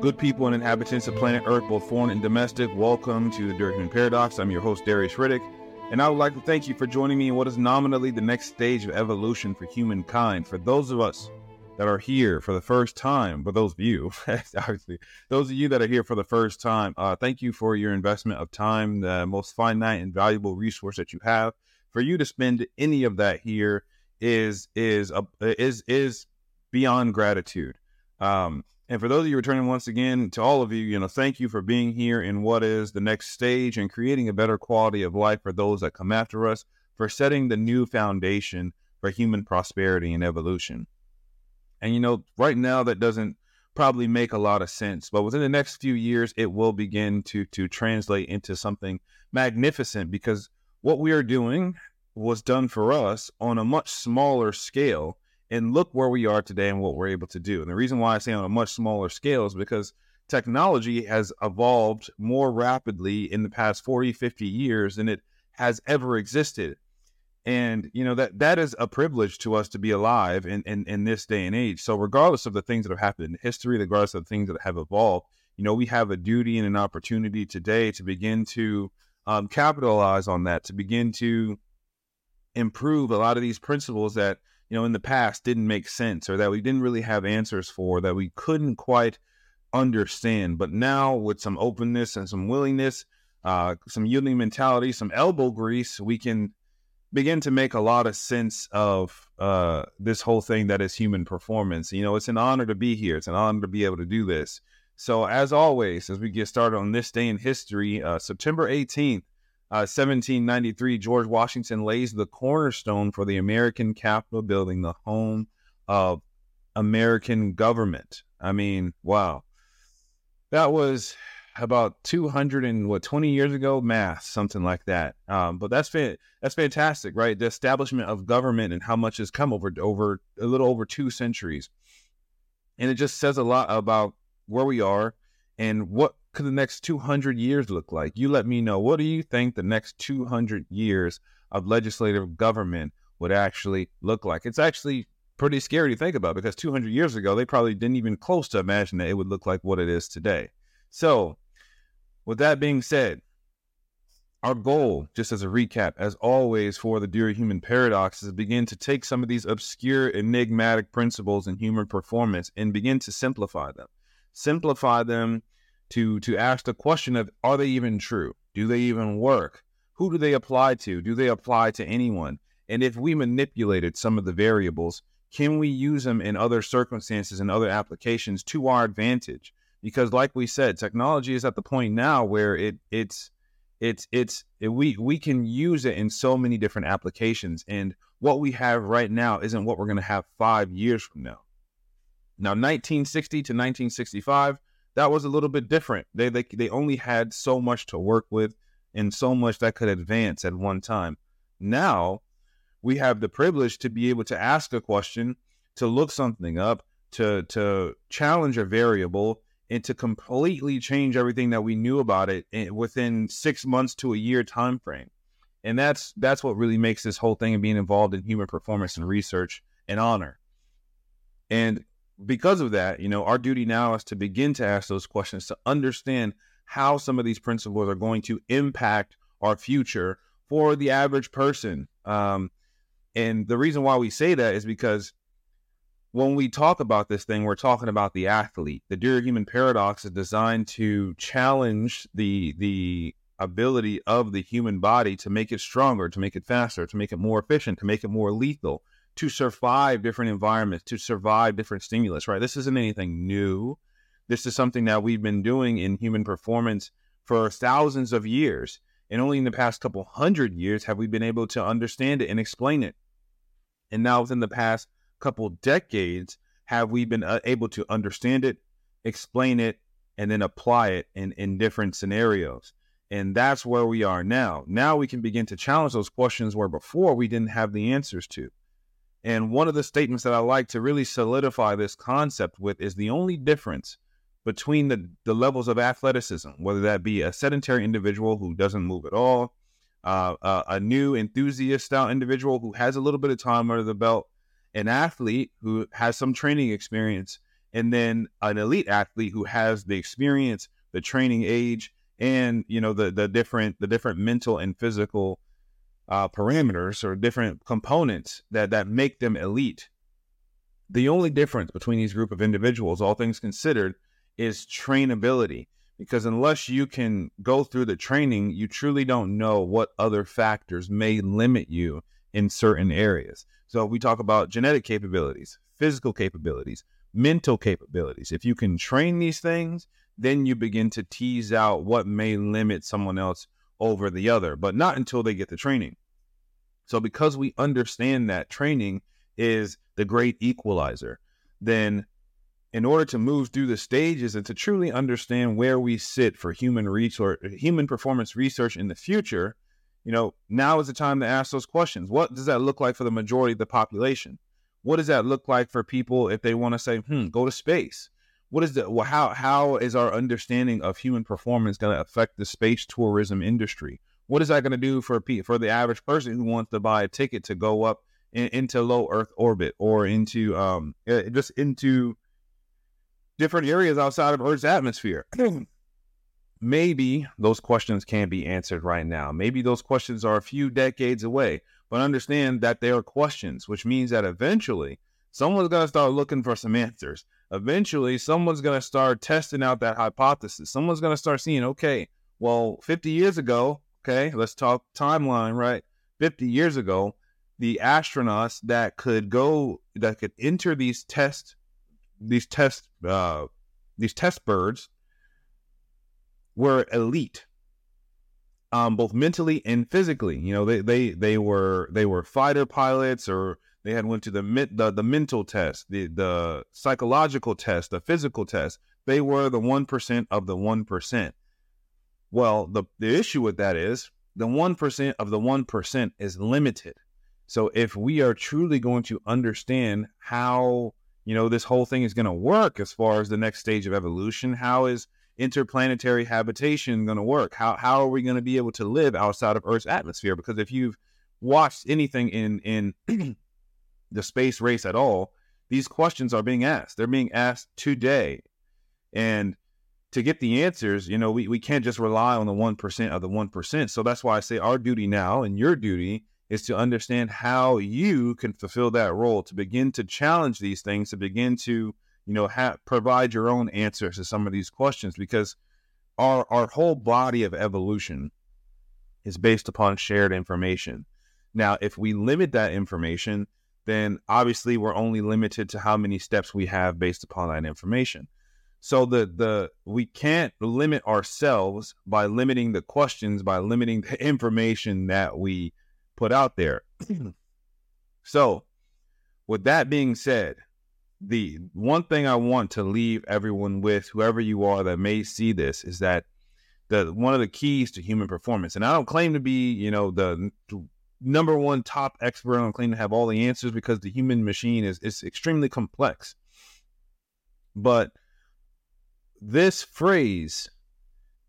Good people and inhabitants of planet Earth, both foreign and domestic, welcome to the Human Paradox. I'm your host, Darius Riddick, and I would like to thank you for joining me in what is nominally the next stage of evolution for humankind. For those of us that are here for the first time, but those of you, obviously, those of you that are here for the first time, uh, thank you for your investment of time, the most finite and valuable resource that you have. For you to spend any of that here is is a, is is beyond gratitude. Um, and for those of you returning once again, to all of you, you know, thank you for being here in what is the next stage and creating a better quality of life for those that come after us, for setting the new foundation for human prosperity and evolution. And you know, right now that doesn't probably make a lot of sense, but within the next few years, it will begin to to translate into something magnificent because what we are doing was done for us on a much smaller scale and look where we are today and what we're able to do. And the reason why I say on a much smaller scale is because technology has evolved more rapidly in the past 40, 50 years than it has ever existed. And you know that that is a privilege to us to be alive in, in, in this day and age. So regardless of the things that have happened in history, regardless of the things that have evolved, you know, we have a duty and an opportunity today to begin to um, capitalize on that, to begin to improve a lot of these principles that you know in the past didn't make sense or that we didn't really have answers for that we couldn't quite understand but now with some openness and some willingness uh, some yielding mentality some elbow grease we can begin to make a lot of sense of uh, this whole thing that is human performance you know it's an honor to be here it's an honor to be able to do this so as always as we get started on this day in history uh, september 18th 1793, uh, George Washington lays the cornerstone for the American Capitol building, the home of American government. I mean, wow. That was about 200 and what 20 years ago math something like that um, but that's fa- that's fantastic right the establishment of government and how much has come over over a little over two centuries and it just says a lot about where we are and what could the next 200 years look like? You let me know. What do you think the next 200 years of legislative government would actually look like? It's actually pretty scary to think about because 200 years ago, they probably didn't even close to imagine that it would look like what it is today. So, with that being said, our goal, just as a recap, as always, for the Durahuman Paradox is to begin to take some of these obscure, enigmatic principles in human performance and begin to simplify them. Simplify them to to ask the question of are they even true? Do they even work? Who do they apply to? Do they apply to anyone? And if we manipulated some of the variables, can we use them in other circumstances and other applications to our advantage? Because like we said, technology is at the point now where it it's it's it's it, we we can use it in so many different applications and what we have right now isn't what we're going to have 5 years from now. Now 1960 to 1965 that was a little bit different. They, they they only had so much to work with and so much that could advance at one time. Now we have the privilege to be able to ask a question, to look something up, to to challenge a variable, and to completely change everything that we knew about it within six months to a year time frame. And that's that's what really makes this whole thing of being involved in human performance and research an honor. And because of that, you know, our duty now is to begin to ask those questions to understand how some of these principles are going to impact our future for the average person. Um, and the reason why we say that is because when we talk about this thing, we're talking about the athlete. The Durahuman Paradox is designed to challenge the the ability of the human body to make it stronger, to make it faster, to make it more efficient, to make it more lethal, to survive different environments, to survive different stimulus, right? This isn't anything new. This is something that we've been doing in human performance for thousands of years. And only in the past couple hundred years have we been able to understand it and explain it. And now, within the past couple decades, have we been uh, able to understand it, explain it, and then apply it in, in different scenarios. And that's where we are now. Now we can begin to challenge those questions where before we didn't have the answers to. And one of the statements that I like to really solidify this concept with is the only difference between the, the levels of athleticism, whether that be a sedentary individual who doesn't move at all, uh, uh, a new enthusiast style individual who has a little bit of time under the belt, an athlete who has some training experience, and then an elite athlete who has the experience, the training age, and you know the the different the different mental and physical uh, parameters or different components that that make them elite. The only difference between these group of individuals, all things considered, is trainability. Because unless you can go through the training, you truly don't know what other factors may limit you in certain areas. So we talk about genetic capabilities, physical capabilities, mental capabilities. If you can train these things, then you begin to tease out what may limit someone else over the other, but not until they get the training. So because we understand that training is the great equalizer, then in order to move through the stages and to truly understand where we sit for human resource human performance research in the future you know now is the time to ask those questions. What does that look like for the majority of the population? What does that look like for people if they want to say hmm go to space what is the well, how how is our understanding of human performance going to affect the space tourism industry? What is that going to do for for the average person who wants to buy a ticket to go up in, into low earth orbit or into um eh, just into different areas outside of Earth's atmosphere? Maybe those questions can't be answered right now. Maybe those questions are a few decades away, but understand that they are questions, which means that eventually someone's going to start looking for some answers. Eventually, someone's going to start testing out that hypothesis. Someone's going to start seeing, okay, well, 50 years ago, okay, let's talk timeline, right? 50 years ago, the astronauts that could go, that could enter these test these test uh, these test birds were elite, um, both mentally and physically. You know, they they they were they were fighter pilots, or they had went to the the, the mental test, the the psychological test, the physical test. They were the one percent of the one percent. Well, the the issue with that is the one percent of the one percent is limited. So if we are truly going to understand how you know, this whole thing is going to work as far as the next stage of evolution. How is interplanetary habitation going to work? How how are we going to be able to live outside of Earth's atmosphere? Because if you've watched anything in in the space race at all, these questions are being asked. They're being asked today, and to get the answers, you know, we, we can't just rely on the one percent of the one percent. So that's why I say our duty now and your duty is to understand how you can fulfill that role to begin to challenge these things to begin to you know provide your own answers to some of these questions because our our whole body of evolution is based upon shared information now if we limit that information then obviously we're only limited to how many steps we have based upon that information so the the we can't limit ourselves by limiting the questions by limiting the information that we put out there. so, with that being said, the one thing I want to leave everyone with, whoever you are that may see this, is that the one of the keys to human performance, and I don't claim to be, you know, the number one top expert. I don't claim to have all the answers because the human machine is is extremely complex. But this phrase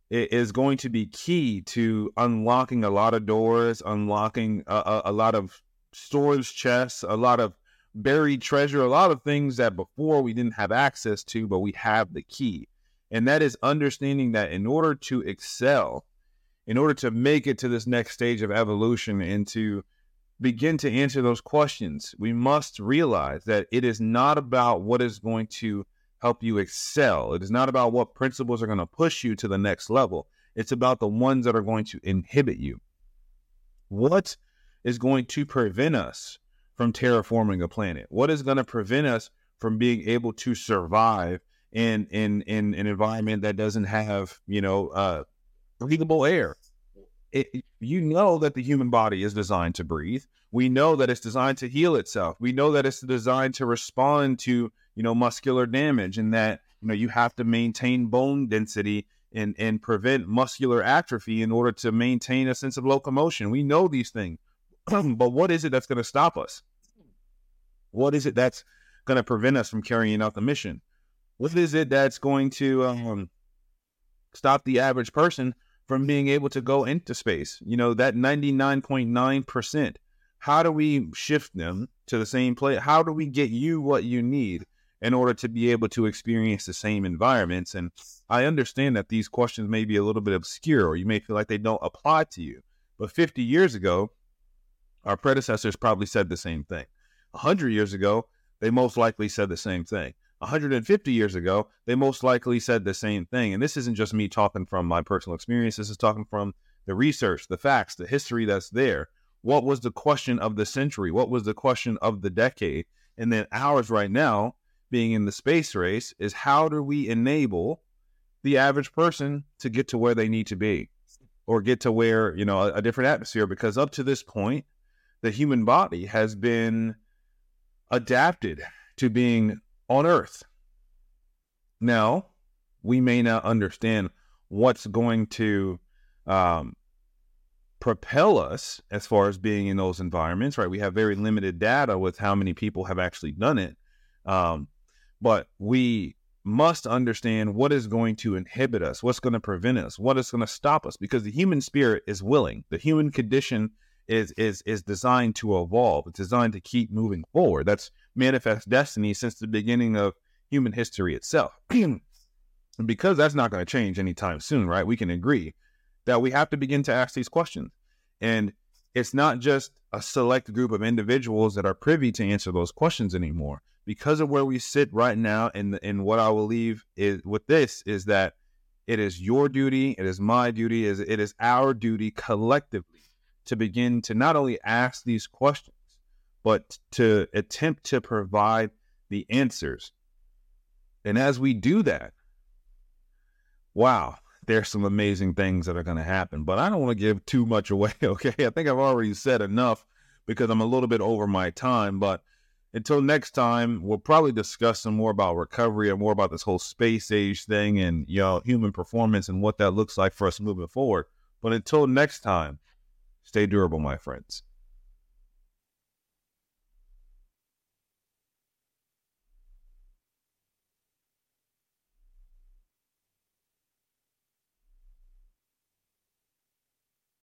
is going to be key to unlocking a lot of doors, unlocking a, a, a, lot of storage chests, a lot of buried treasure, a lot of things that before we didn't have access to, but we have the key. And that is understanding that in order to excel, in order to make it to this next stage of evolution and to begin to answer those questions, we must realize that it is not about what is going to help you excel. It is not about what principles are going to push you to the next level. It's about the ones that are going to inhibit you. What is going to prevent us from terraforming a planet? What is going to prevent us from being able to survive in in in an environment that doesn't have, you know, uh breathable air? It, you know that the human body is designed to breathe. We know that it's designed to heal itself. We know that it's designed to respond to you know, muscular damage and that, you know, you have to maintain bone density and, and prevent muscular atrophy in order to maintain a sense of locomotion. We know these things. but what is it that's going to stop us? What is it that's going to prevent us from carrying out the mission? What is it that's going to um, stop the average person from being able to go into space. You know, that 99.9%. How do we shift them to the same place? How do we get you what you need in order to be able to experience the same environments? And I understand that these questions may be a little bit obscure or you may feel like they don't apply to you. But 50 years ago, our predecessors probably said the same thing. 100 years ago, they most likely said the same thing. 150 years ago, they most likely said the same thing. And this isn't just me talking from my personal experience. This is talking from the research, the facts, the history that's there. What was the question of the century? What was the question of the decade? And then ours right now, being in the space race, is how do we enable the average person to get to where they need to be or get to where, you know, a, a different atmosphere? Because up to this point, the human body has been adapted to being on earth. Now, we may not understand what's going to um, propel us as far as being in those environments, right? We have very limited data with how many people have actually done it. Um, but we must understand what is going to inhibit us, what's going to prevent us, what is going to stop us, because the human spirit is willing. The human condition is is is designed to evolve. It's designed to keep moving forward. That's manifest destiny since the beginning of human history itself. and because that's not going to change anytime soon, right? We can agree that we have to begin to ask these questions. And it's not just a select group of individuals that are privy to answer those questions anymore. Because of where we sit right now, and and what I will leave is with this is that it is your duty, it is my duty, is it is our duty collectively to begin to not only ask these questions, but to attempt to provide the answers. And as we do that, wow, there's some amazing things that are going to happen. But I don't want to give too much away, okay? I think I've already said enough because I'm a little bit over my time. But until next time, we'll probably discuss some more about recovery and more about this whole space age thing and you know human performance and what that looks like for us moving forward. But until next time, Stay durable, my friends.